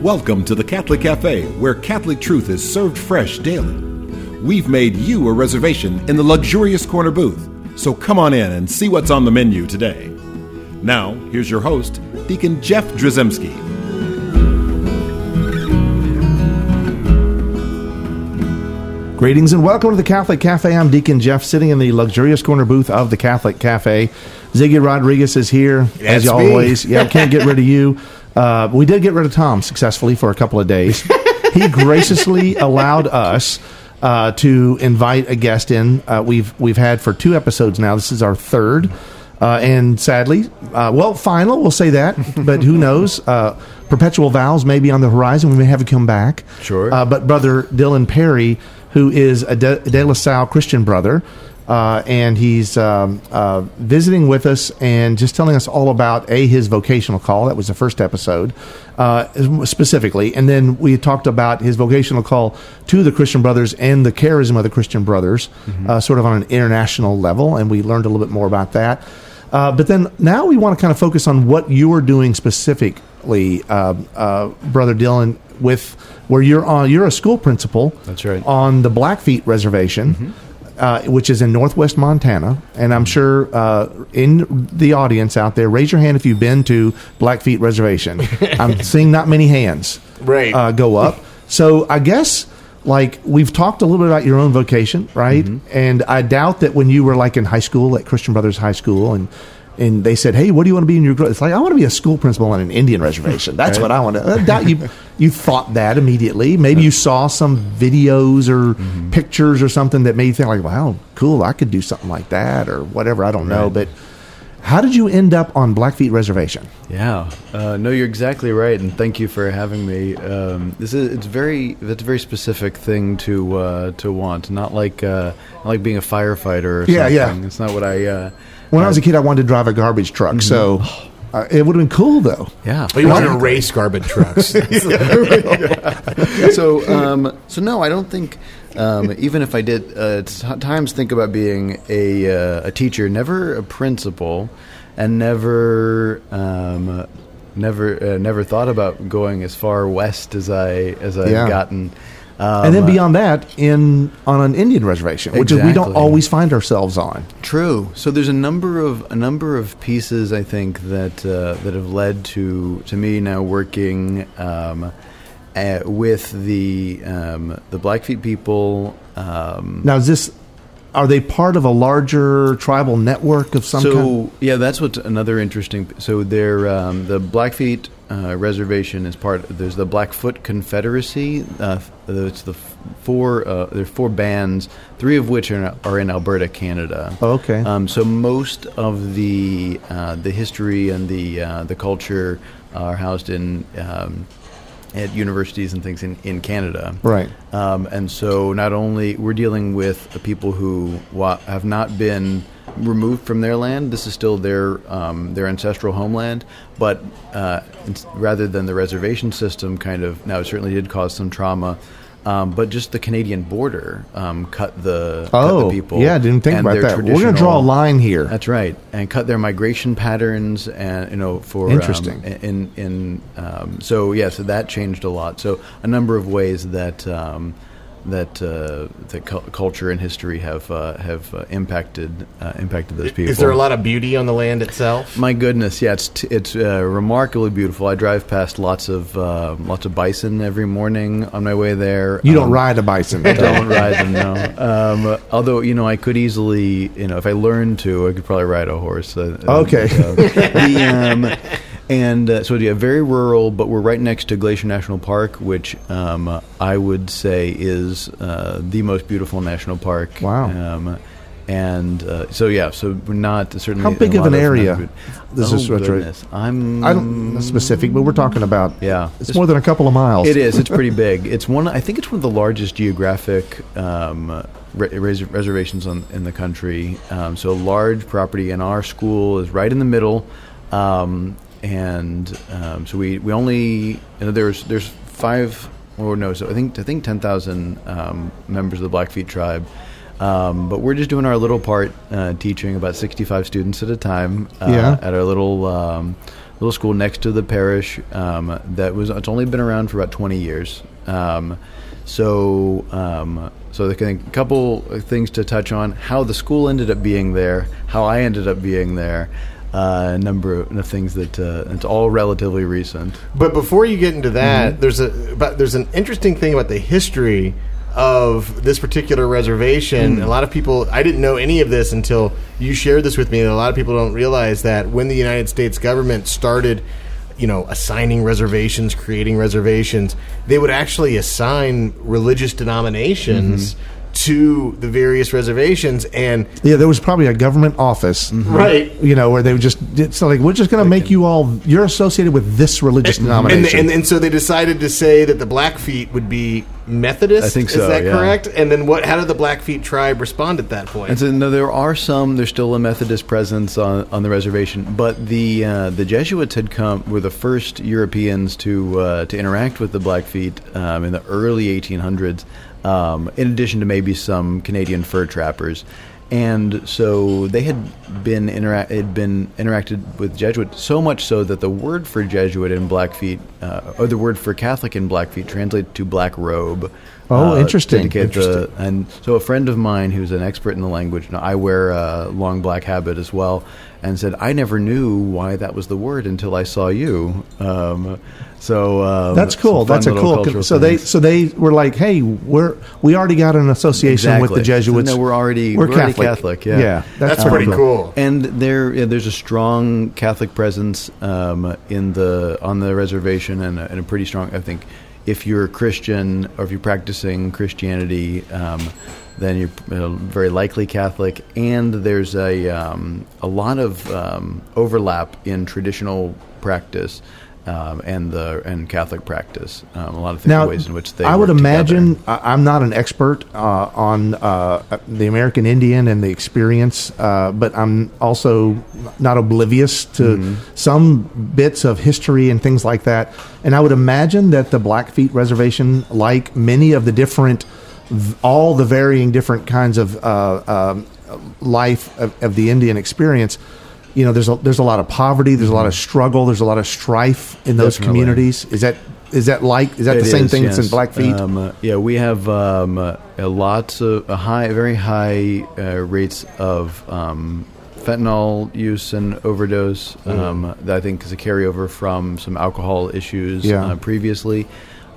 Welcome to the Catholic Cafe, where Catholic truth is served fresh daily. We've made you a reservation in the luxurious corner booth, so come on in and see what's on the menu today. Now, here's your host, Deacon Jeff Drzymski. Greetings and welcome to the Catholic Cafe. I'm Deacon Jeff, sitting in the luxurious corner booth of the Catholic Cafe. Ziggy Rodriguez is here, as That's me. always. Yeah, can't get rid of you. Uh, we did get rid of Tom successfully for a couple of days. he graciously allowed us uh, to invite a guest in. Uh, we've we've had for two episodes now. This is our third. Uh, and sadly, uh, well, final, we'll say that, but who knows? Uh, perpetual vows may be on the horizon. We may have him come back. Sure. Uh, but Brother Dylan Perry, who is a De, De La Salle Christian brother, uh, and he's um, uh, visiting with us and just telling us all about a his vocational call. That was the first episode, uh, specifically, and then we talked about his vocational call to the Christian Brothers and the charism of the Christian Brothers, uh, sort of on an international level, and we learned a little bit more about that. Uh, but then now we want to kind of focus on what you're doing specifically, uh, uh, Brother Dylan, with where you're on. You're a school principal. That's right. On the Blackfeet Reservation, uh, which is in northwest Montana, and I'm sure uh, in the audience out there, raise your hand if you've been to Blackfeet Reservation. I'm seeing not many hands Right. uh, go up. So I guess like we've talked a little bit about your own vocation, right? And I doubt that when you were like in high school at Christian Brothers High School and and they said, "Hey, what do you want to be in your?" gro-" It's like I want to be a school principal on an Indian reservation. That's what I want to. I doubt you. You thought that immediately. Maybe you saw some videos or pictures or something that made you think like, "Wow, cool! I could do something like that," or whatever. I don't know, but. How did you end up on Blackfeet Reservation? Yeah, uh, no, you're exactly right, and thank you for having me. Um, this is it's very that's a very specific thing to uh, to want, not like uh, not like being a firefighter. Or Yeah, yeah. It's not what I. Uh, When I was a kid, I wanted to drive a garbage truck, so uh, it would have been cool though. yeah. But you want to race garbage trucks. so um, so no, I don't think. Um, even if I did uh, t- times think about being a uh, a teacher, never a principal, and never um, never uh, never thought about going as far west as I as I've Yeah. gotten. Um, and then beyond that, in on an Indian reservation, which is we don't always find ourselves on. True. So there's a number of a number of pieces I think that uh, that have led to to me now working um, uh, with the um, the Blackfeet people. Um, Now, is this are they part of a larger tribal network of some so kind? yeah, that's what's another interesting. So there, um, the Blackfeet uh, reservation is part. There's the Blackfoot Confederacy. Uh, it's the four. Uh, there's four bands, three of which are, are in Alberta, Canada. Oh, okay. Um, so most of the uh, the history and the uh, the culture are housed in. Um, at universities and things in, in Canada. Right. Um, and so not only we're dealing with people who have not been removed from their land, this is still their um, their ancestral homeland, but uh, rather than the reservation system, kind of now it certainly did cause some trauma. Um, but just the Canadian border um, cut the cut Oh, the people. yeah, I didn't think about that. We're going to draw a line here. that's right, and cut their migration patterns, and you know, for um, Interesting. in in um, so yeah, so that changed a lot. So a number of ways that um, that uh, that cu- culture and history have uh, have uh, impacted uh, impacted those people. Is there a lot of beauty on the land itself? My goodness, yeah, it's t- it's uh, remarkably beautiful. I drive past lots of uh, lots of bison every morning on my way there. You don't Um, ride a bison. I don't ride them, no. Um, although, you know, I could easily, you know, if I learned to, I could probably ride a horse. Uh, Okay. uh, the, um, and uh, so, yeah, very rural, but we're right next to Glacier National Park, which um, I would say is uh, the most beautiful national park. Wow. Um, and uh, so, yeah, so we're not certainly. How big a of an lot area? This oh, is goodness. I'm. I don't not specific, but we're talking about. Yeah. it's more than a couple of miles. It is. It's pretty big. It's one. I think it's one of the largest geographic um, re- res- reservations on, in the country. Um, so large property, and our school is right in the middle. Um, and um, so we, we only you know, there's there's five or no so I think I think ten thousand um, members of the Blackfeet tribe. Um, but we're just doing our little part, uh, teaching about 65 students at a time uh, Yeah. at our little um, little school next to the parish um, that was it's only been around for about 20 years. Um, so um, so I think a couple things to touch on: how the school ended up being there, how I ended up being there. Uh, a number of things that uh, it's all relatively recent. But before you get into that, Mm-hmm. there's a but there's an interesting thing about the history of this particular reservation. Mm. A lot of people I didn't know any of this until you shared this with me. And a lot of people don't realize that when the United States government started you know, assigning reservations, creating reservations, they would actually assign religious denominations Mm-hmm. To the various reservations and Yeah, there was probably a government office, Right. You know, where they would just it's like we're just going to make you all you're associated with this religious and, denomination. and, and so they decided to say that the Blackfeet would be Methodist. I think Is so, that yeah. correct? And then what? How did the Blackfeet tribe respond at that point? And so, no, there are some. There's still a Methodist presence on, on the reservation, but the uh, the Jesuits had come were the first Europeans to uh, to interact with the Blackfeet um, in the early 1800s. Um, in addition to maybe some Canadian fur trappers, and so they had been intera- had been interacted with Jesuit so much so that the word for Jesuit in Blackfeet, uh, or the word for Catholic in Blackfeet, translates to black robe. Oh, uh, to interesting. the- and so a friend of mine who's an expert in the language, and I wear a long black habit as well, and said I never knew why that was the word until I saw you. Um, so um, That's cool. That's a cool. cultural So they so they were like, hey, we're we already got an association with the Exactly. Jesuits. No, we're already- we're, we're already Catholic. Catholic, yeah. yeah, That's kinda pretty cool. And there, yeah, there's a strong Catholic presence um, in the on the reservation, and a, and a pretty strong. I think if you're a Christian or if you're practicing Christianity, um, then you're uh, very likely Catholic. And there's a um, a lot of um, overlap in traditional practice. Um, and the and Catholic practice, um, a lot of things, Now, ways in which they. I would together. imagine I, I'm not an expert uh, on uh, the American Indian and the experience, uh, but I'm also not oblivious to Mm-hmm. some bits of history and things like that. And I would imagine that the Blackfeet Reservation, like many of the different, all the varying different kinds of uh, um, life of, of the Indian experience. You know, there's a, there's a lot of poverty, there's a lot of struggle, there's a lot of strife in those Mm-hmm. Definitely. communities. Is that is that like is that the same is, thing that's in. Blackfeet? Um, uh, yeah, we have um, uh, a lot of a high, very high uh, rates of um, fentanyl use and overdose. Mm. Um, that I think is a carryover from some alcohol issues Yeah. uh, previously.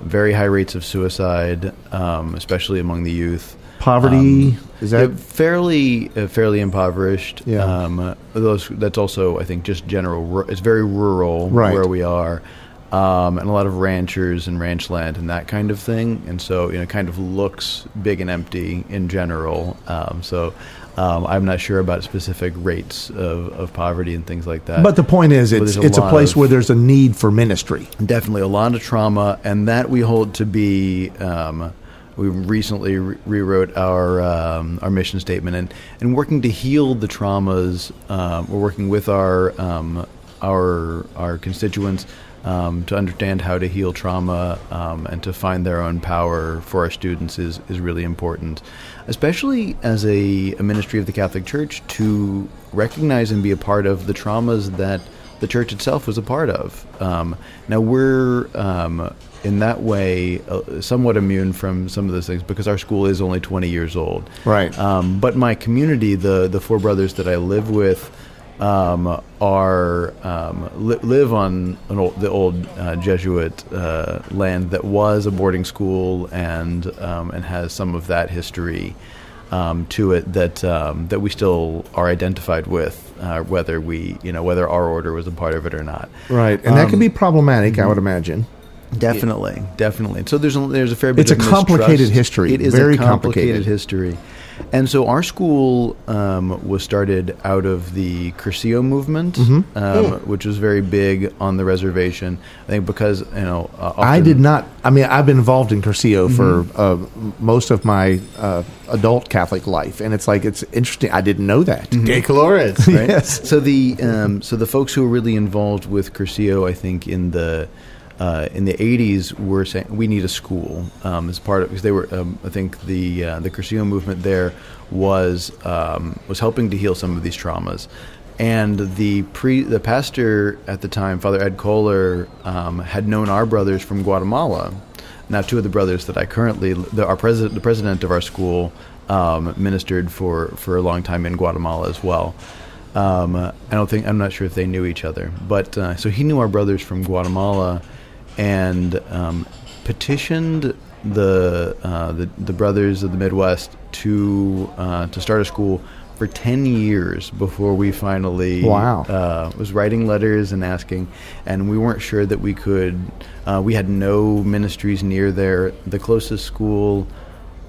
Very high rates of suicide, um, especially among the youth. Poverty Um, is that yeah, fairly uh, fairly impoverished? Yeah. Um, uh, those that's also I think just general. It's very rural Right. where we are, um, and a lot of ranchers and ranch land and that kind of thing. And so you know, kind of looks big and empty in general. Um, so. Um, I'm not sure about specific rates of, of poverty and things like that. but the point is, it's a it's a place of- where there's a need for ministry. Definitely a lot of trauma, and that we hold to be. Um, we recently re- rewrote our um, our mission statement, and, and working to heal the traumas. Um, we're working with our um, our our constituents um, to understand how to heal trauma um, and to find their own power for our students is is really important, especially as a, a ministry of the Catholic Church to recognize and be a part of the traumas that the church itself was a part of. Um, now we're um, in that way uh, somewhat immune from some of those things because our school is only 20 years old. Right. Um, but my community, the the four brothers that I live with, um, are um, li- live on an old, the old uh, Jesuit uh, land that was a boarding school and um, and has some of that history um, to it that um, that we still are identified with, uh, whether we you know whether our order was a part of it or not. Right, and that can Um, be problematic, mm-hmm. I would imagine. Definitely, definitely. So there's a, there's a fair bit. It's a of complicated mistrust. history, It is very a complicated complicated. history, and so our school um, was started out of the Cursillo movement, Mm-hmm. um, which was very big on the reservation. I think because you know, uh, I did not. I mean, I've been involved in Cursillo for Mm-hmm. uh, most of my uh, adult Catholic life, and it's like it's interesting. I didn't know that. De Colores. right? Yes. So the um, so the folks who were really involved with Cursillo, I think in the uh, in the '80s, were saying we need a school um, as part of because they were. Um, I think the uh, the Cursillo movement there was um, was helping to heal some of these traumas. And the pre the pastor at the time, Father Ed Kohler, um, had known our brothers from Guatemala. Now, two of the brothers that I currently, the, our president, the president of our school, um, ministered for, for a long time in Guatemala as well. Um, I don't think I'm not sure if they knew each other, but uh, so he knew our brothers from Guatemala, and um, petitioned the, uh, the the brothers of the Midwest to uh, to start a school for ten years before we finally Wow. uh, was writing letters and asking, and we weren't sure that we could. Uh, we had no ministries near there. The closest school.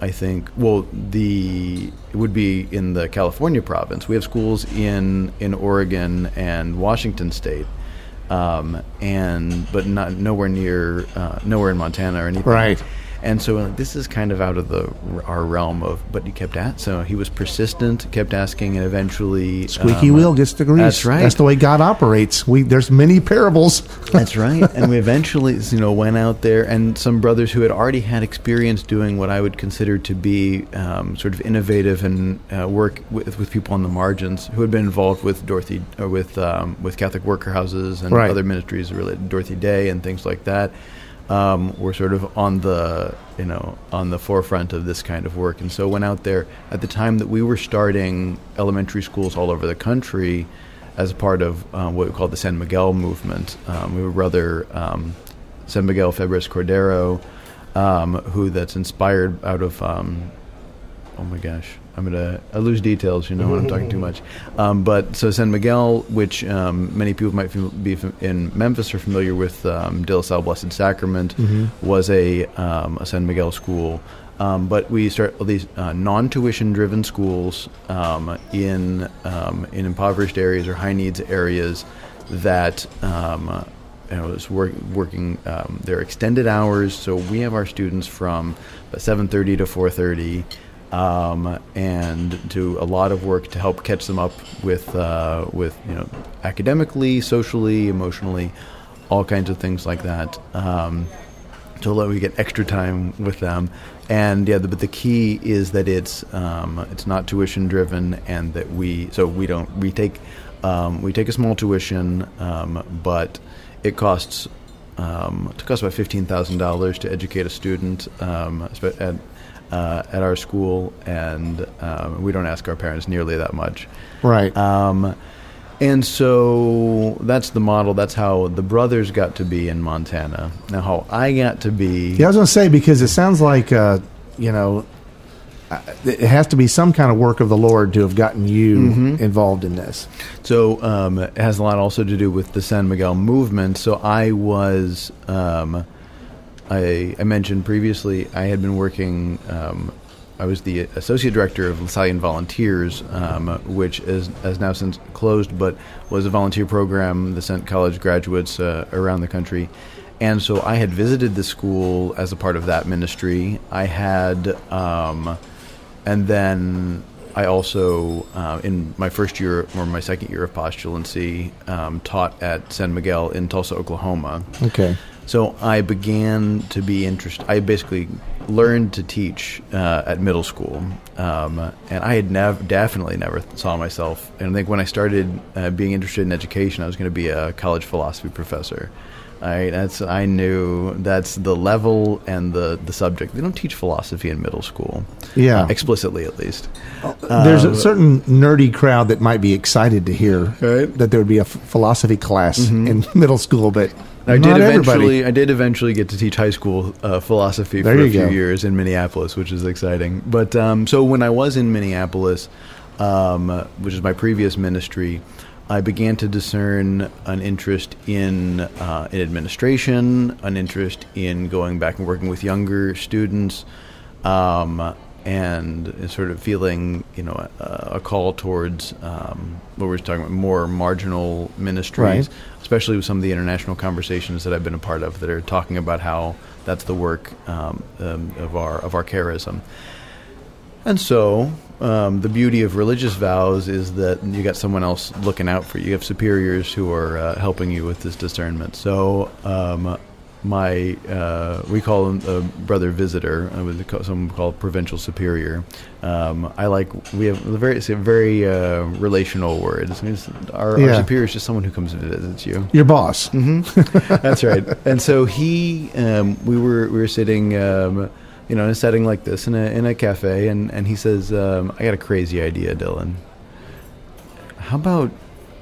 I think. Well, the it would be in the California province. We have schools in in Oregon and Washington State, um, and but not nowhere near uh, nowhere in Montana or anything. Right. And so uh, this is kind of out of the our realm of. what he kept at. So he was persistent, kept asking, and eventually Squeaky um, wheel gets the grease. That's right. That's the way God operates. We there's many parables. That's right. And we eventually, you know, went out there, and some brothers who had already had experience doing what I would consider to be um, sort of innovative and uh, work with, with people on the margins, who had been involved with Dorothy, or with um, with Catholic worker houses and Right. other ministries related to Dorothy Day and things like that. Um, were sort of on the you know on the forefront of this kind of work, and so went out there at the time that we were starting elementary schools all over the country as a part of um, what we call the San Miguel movement. Um, we have a brother, um, San Miguel Febres Cordero, um, who that's inspired out of, um, oh my gosh, I'm gonna I lose details, you know, when I'm talking too much. Um, but so San Miguel, which um, many people might fam- be fam- in Memphis are familiar with, um, De La Salle Blessed Sacrament, was a, um, a San Miguel school. Um, but we start these uh, non-tuition driven schools um, in um, in impoverished areas or high needs areas that um, uh, you know, is work, working um, their extended hours. So we have our students from 7:30 to 4:30, um, and do a lot of work to help catch them up with uh, with you know academically, socially, emotionally, all kinds of things like that. Um, to let we get extra time with them. And yeah, the, but the key is that it's um, it's not tuition driven, and that we so we don't we take um, we take a small tuition, um, but it costs um, it costs about fifteen thousand dollars to educate a student um, at uh, at our school, and um, we don't ask our parents nearly that much. right. Um, and so that's the model. That's how the brothers got to be in Montana. Now, how I got to be. yeah, I was going to say because it sounds like uh, you know it has to be some kind of work of the Lord to have gotten you Mm-hmm. involved in this. So um, it has a lot also to do with the San Miguel movement. So I was, um, I, I mentioned previously, I had been working. Um, I was the associate director of Lasallian Volunteers, um, which is has now since closed, but was a volunteer program that sent college graduates uh, around the country. And so I had visited the school as a part of that ministry. I had, um, and then I also, uh, in my first year or my second year of postulancy, um, taught at San Miguel in Tulsa, Oklahoma. Okay. So I began to be interested. I basically learned to teach uh, at middle school, um, and I had nev- definitely never saw myself. And I think when I started uh, being interested in education, I was going to be a college philosophy professor. I that's I knew that's the level and the the subject. They don't teach philosophy in middle school, Yeah. uh, explicitly at least. There's a certain nerdy crowd that might be excited to hear Right. that there would be a f- philosophy class in middle school, but I did everybody. eventually. I did eventually get to teach high school uh, philosophy There for a few go. years in Minneapolis, which is exciting. But um, so when I was in Minneapolis, um, which is my previous ministry, I began to discern an interest in uh, in administration, an interest in going back and working with younger students, um, and sort of feeling, you know, a, a call towards um, what we were talking about, more marginal ministries Right. especially with some of the international conversations that I've been a part of that are talking about how that's the work um, um, of our of our charism. And so, um, the beauty of religious vows is that you got someone else looking out for you. You have superiors who are uh, helping you with this discernment. So, um, my uh, we call him a brother visitor. Uh, with the- some call provincial superior. Um, I like we have a very it's a very uh, relational word. It means our, Yeah. our superior is just someone who comes and visits you. Your boss. That's right. And so he, um, we were we were sitting, um, you know, in a setting like this in a in a cafe, and and he says, um, "I got a crazy idea, Dylan. How about,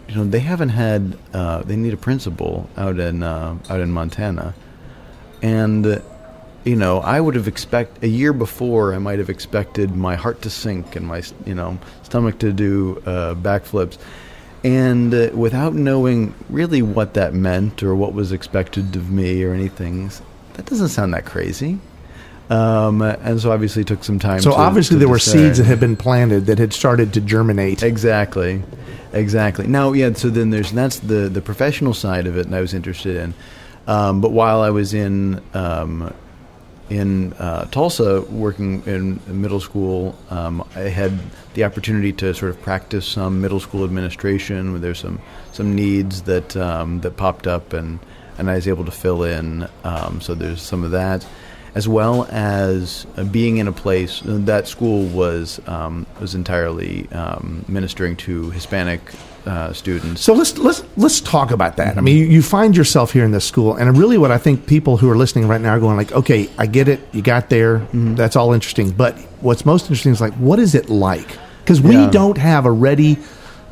you know, they haven't had, uh, they need a principal out in uh, out in Montana, and." You know, I would have expect a year before. I might have expected my heart to sink and my, you know, stomach to do uh, backflips, and uh, without knowing really what that meant or what was expected of me or anything, that doesn't sound that crazy. Um, and so obviously it took some time. So to- obviously to there were seeds that had been planted that had started to germinate. Exactly, exactly. Now, yeah. So then there's that's the the professional side of it, and I was interested in. Um, but while I was in um, in uh, Tulsa working in middle school, um, I had the opportunity to sort of practice some middle school administration. There's some some needs that um, that popped up, and and I was able to fill in. Um, so there's some of that, as well as uh, being in a place that school was um, was entirely ministering to Hispanic uh, students. So let's let's let's talk about that. I mean, you, you find yourself here in this school, and really, what I think people who are listening right now are going like, "Okay, I get it. You got there. That's all interesting." But what's most interesting is like, what is it like? Because we Yeah. don't have a ready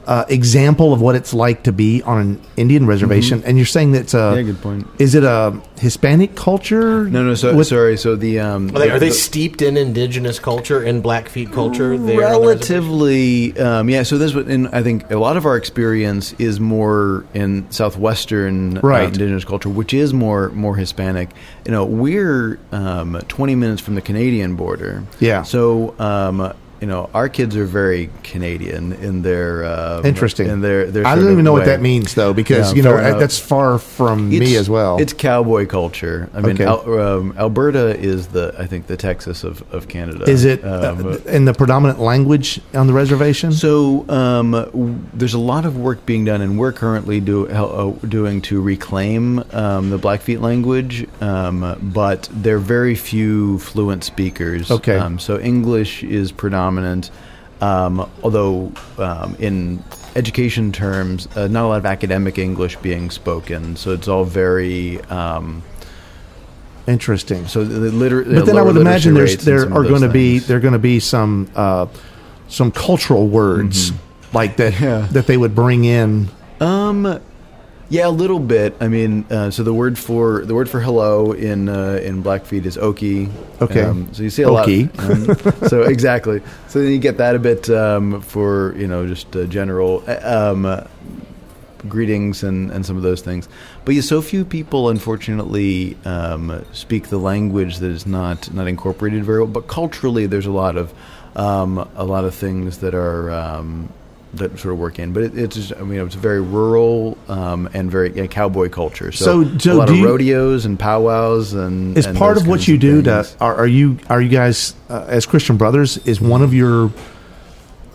uh, example of what it's like to be on an Indian reservation. And you're saying that's a Yeah, good point. Is it a Hispanic culture? No, no. So With- sorry. So the um, Are they, are they the- steeped in indigenous culture and Blackfeet culture? there on the relatively um, yeah so this what and i think a lot of our experience is more in southwestern uh, indigenous culture which is more more hispanic you know we're um, 20 minutes from the canadian border Yeah. so um, you know our kids are very canadian in their uh, Interesting. in their, their I don't even know what that means though, because you know that's far from me as well. It's cowboy culture. I mean, Okay. Al, um, Alberta is the I think the Texas of, of Canada. is it Um, uh, in the predominant language on the reservation? So um, w- there's a lot of work being done, and we're currently do, uh, doing to reclaim um, the Blackfeet language, um, but there are very few fluent speakers. Okay. Um, so English is predominant, um, although um, in education terms, uh, not a lot of academic English being spoken. So it's all very. Um, Interesting. so the, the liter- but then I would imagine there's literacy rates and there are going to be there are going to be some uh, some cultural words like that Mm-hmm. Yeah. that they would bring in. Um, yeah, a little bit. I mean, uh, so the word for the word for hello in uh, in Blackfeet is oki. Okay. Um, so you see a Oki. lot. Um, so exactly. So then you get that a bit um, for you know just uh, general uh, um, uh, greetings and, and some of those things. But yeah, so few people, unfortunately, um, speak the language that is not not incorporated very well. But culturally, there's a lot of um, a lot of things that are. Um, that sort of work in, but it, it's just, I mean it's very rural um, and very cowboy culture. So, So- so a lot of you- rodeos and powwows and Is and part of what you do to are, are you are you guys uh, as Christian brothers is one of your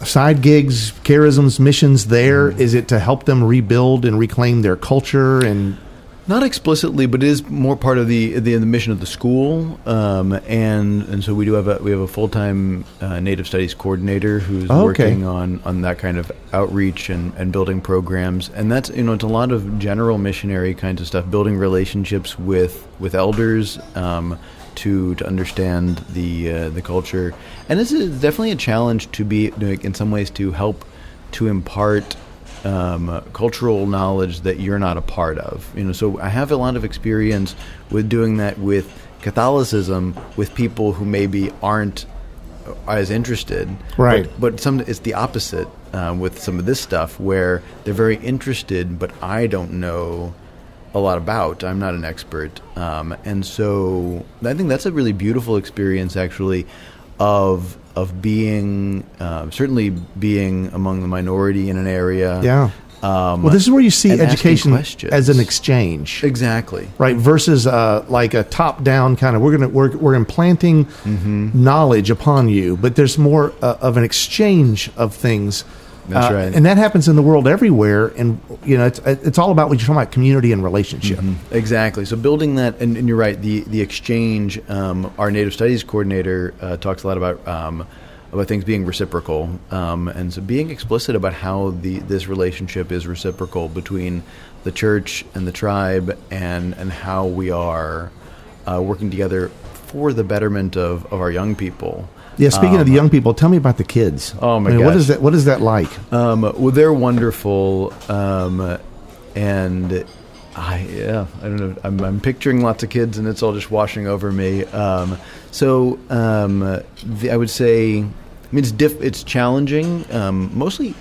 side gigs, charisms, missions there? Is Mm-hmm. it to help them rebuild and reclaim their culture and Not explicitly, but it is more part of the the, the mission of the school, um, and and so we do have a we have a full time uh, Native Studies coordinator who's Oh, okay. working on on that kind of outreach and, and building programs, and that's you know it's a lot of general missionary kinds of stuff, building relationships with with elders. Um, to, to understand the uh, the culture, and this is definitely a challenge to be in some ways to help to impart um, cultural knowledge that you're not a part of. You know, so I have a lot of experience with doing that with Catholicism with people who maybe aren't as interested. Right. But, but some it's the opposite um, with some of this stuff where they're very interested, but I don't know a lot about. I'm not an expert, um, and so I think that's a really beautiful experience, actually, of of being uh, certainly being among the minority in an area. yeah. Um, well, this is where you see education as an exchange. exactly. right versus uh, like a top down kind of we're gonna we're, we're implanting Mm-hmm. knowledge upon you but there's more uh, of an exchange of things That's Uh, right. and that happens in the world everywhere. And you know, it's it's all about what you're talking about community and relationship. Exactly. So building that, and, and you're right. The the exchange. Um, our Native Studies coordinator uh, talks a lot about um, about things being reciprocal, um, and so being explicit about how the this relationship is reciprocal between the church and the tribe, and and how we are uh, working together for the betterment of, of our young people. Yeah. Speaking of the young people, tell me about the kids. Oh, my I mean, What is that? What is that like? Um, well, they're wonderful, um, and I yeah, I don't know. I'm, I'm picturing lots of kids, and it's all just washing over me. Um, so um, the, I would say, I mean, it's diff- it's challenging. Um, mostly,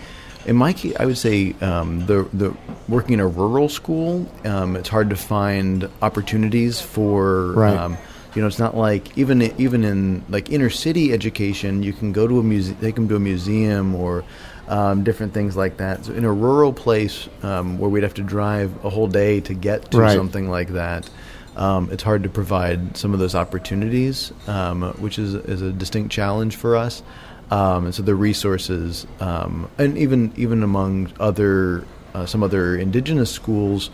in my case, I would say um, the the working in a rural school, um, it's hard to find opportunities for. Right. You know, it's not like even even in like inner city education, you can go to a museum, they can do a museum or um, different things like that. So in a rural place um, where we'd have to drive a whole day to get to Right. something like that, um, it's hard to provide some of those opportunities, um, which is is a distinct challenge for us. Um, and so the resources, um, and even even among other uh, some other indigenous schools,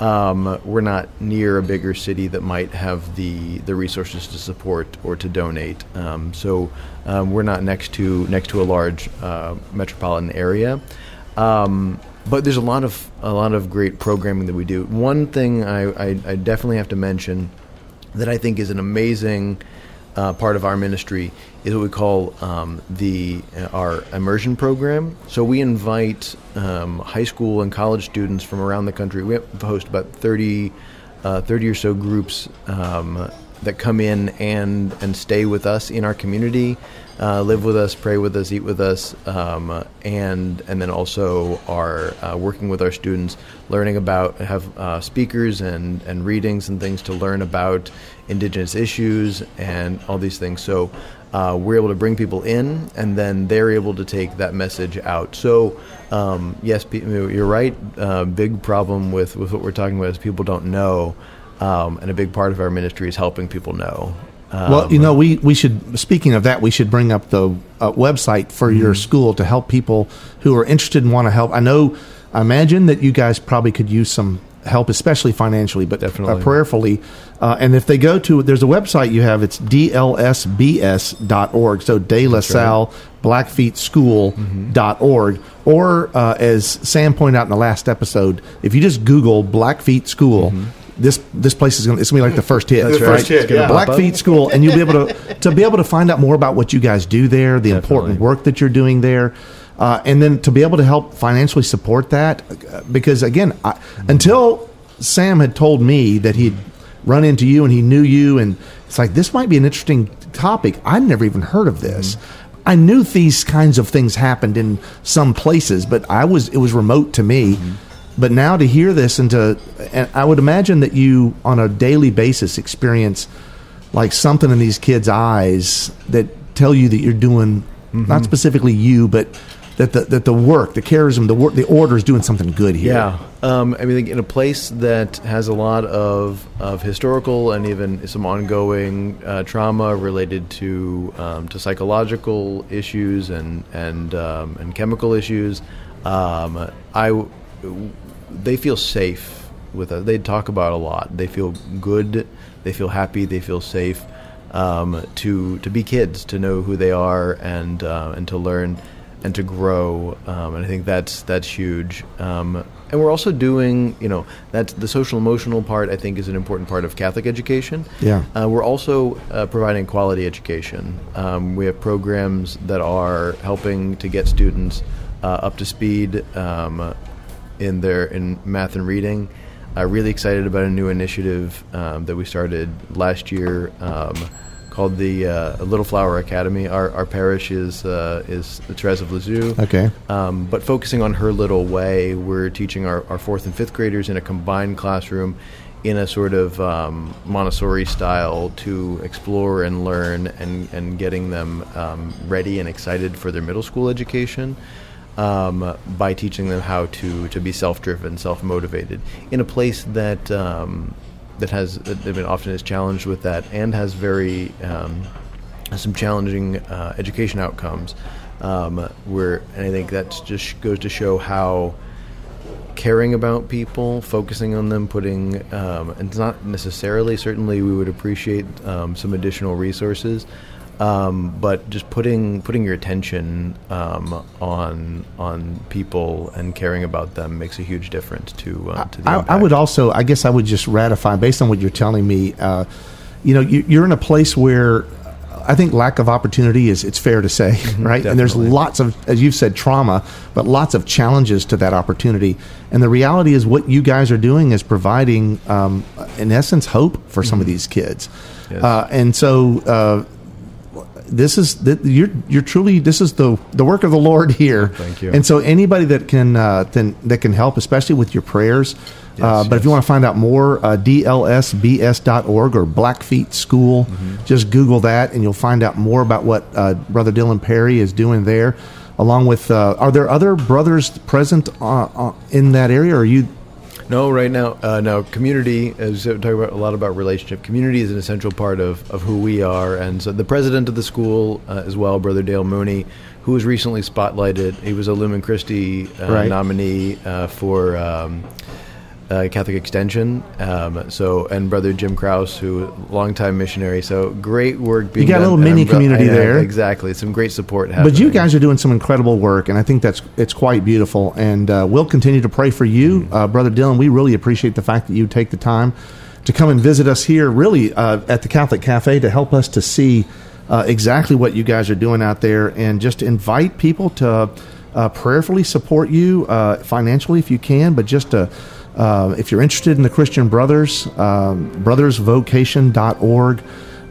um, we're not near a bigger city that might have the the resources to support or to donate. Um, so um, we're not next to next to a large uh, metropolitan area. Um, but there's a lot of a lot of great programming that we do. One thing I, I, I definitely have to mention that I think is an amazing uh, part of our ministry is what we call um, the uh, our immersion program. So we invite um, high school and college students from around the country. We host about 30, uh, 30 or so groups um, that come in and and stay with us in our community, uh, live with us, pray with us, eat with us, um, and and then also are uh, working with our students, learning about have uh, speakers and and readings and things to learn about indigenous issues and all these things. So. Uh, we're able to bring people in, and then they're able to take that message out. So, um, yes, you're right. Uh, big problem with, with what we're talking about is people don't know, um, and a big part of our ministry is helping people know. Um, Well, you know, we, we should, speaking of that, we should bring up the uh, website for Mm-hmm. your school to help people who are interested and want to help. I know, I imagine that you guys probably could use some help, especially financially, but Definitely. Uh, prayerfully. Uh, and if they go to, there's a website you have, it's dlsbs.org. So De La Salle Blackfeet School.org. Or, uh, as Sam pointed out in the last episode, if you just Google Blackfeet School, this this place is going to it's to be like the first hit. That's The right. first hit, yeah. Blackfeet School, and you'll be able to to be able to find out more about what you guys do there, the important work that you're doing there, uh, and then to be able to help financially support that. uh, Because again, I, until Sam had told me that he'd run into you and he knew you, and it's like this might be an interesting topic. I'd never even heard of this. I knew these kinds of things happened in some places, but I was it was remote to me. But now to hear this and to, and I would imagine that you on a daily basis experience like something in these kids' eyes that tell you that you're doing not specifically you, but that the that the work, the charism, the work, the order is doing something good here. Yeah, um, I mean, in a place that has a lot of, of historical and even some ongoing uh, trauma related to um, to psychological issues and and um, and chemical issues, um, I they feel safe with us. They talk about a lot. They feel good. They feel happy. They feel safe um, to to be kids, to know who they are, and uh, and to learn and to grow. Um, and I think that's that's huge. Um, and we're also doing, you know, that's the social emotional part. I think is an important part of Catholic education. Yeah. Uh, we're also uh, providing quality education. Um, we have programs that are helping to get students uh, up to speed um, in their in math and reading. Uh, really excited about a new initiative um, that we started last year um, called the uh, Little Flower Academy. Our, our parish is uh, is the Therese of Lisieux. Okay. Um, but focusing on her little way, we're teaching our, our fourth and fifth graders in a combined classroom in a sort of um, Montessori style to explore and learn and, and getting them um, ready and excited for their middle school education um, by teaching them how to, to be self driven, self motivated in a place that. Um, that has that I mean, often is challenged with that and has very um, some challenging uh, education outcomes. Um, where and I think that just goes to show how caring about people, focusing on them, putting, um, and it's not necessarily, certainly we would appreciate um, some additional resources, um, but just putting putting your attention um, on on people and caring about them makes a huge difference to, uh, to the I, I would also, I guess, I would just ratify based on what you're telling me. Uh, you know, you, you're in a place where I think lack of opportunity is it's fair to say, right? And there's lots of, as you've said, trauma, but lots of challenges to that opportunity. And the reality is, what you guys are doing is providing, um, in essence, hope for some of these kids. Yes. Uh, and so. Uh, this is that you're you're truly this is the the work of the Lord here. Thank you. And so anybody that can uh, then that can help, especially with your prayers. uh, Yes, but if you want to find out more, uh, dlsbs.org or Blackfeet School, Mm-hmm. just Google that and you'll find out more about what uh, Brother Dylan Perry is doing there. Along with, uh, are there other brothers present uh, uh, in that area? Or are you? No, right now, uh, no. Community, as we talk about a lot about relationship. Community is an essential part of, of who we are, and so the president of the school uh, as well, Brother Dale Mooney, who was recently spotlighted. He was a Lumen Christi uh, Right. nominee uh, for um, uh, Catholic Extension. Um, so, and Brother Jim Kraus, who longtime missionary. So, great work being got a little mini bro- community there. Exactly, some great support happening. But you guys are doing some incredible work, and I think that's it's quite beautiful. And uh, we'll continue to pray for you, uh, Brother Dylan. We really appreciate the fact that you take the time to come and visit us here, really uh, at the Catholic Cafe, to help us to see uh, exactly what you guys are doing out there, and just to invite people to uh, prayerfully support you uh, financially if you can, but just to. Uh, if you're interested in the Christian Brothers, um, brothersvocation.org.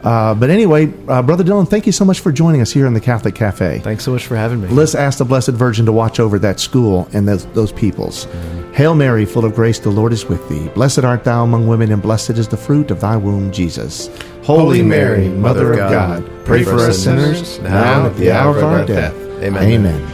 Uh, but anyway, uh, Brother Dylan, thank you so much for joining us here in the Catholic Cafe. Thanks so much for having me. Let's ask the Blessed Virgin to watch over that school and those, those peoples. Hail Mary, full of grace, the Lord is with thee. Blessed art thou among women, and blessed is the fruit of thy womb, Jesus. Holy Mary, Mother of God, pray for us sinners, now and at the hour of our death. Amen. Amen.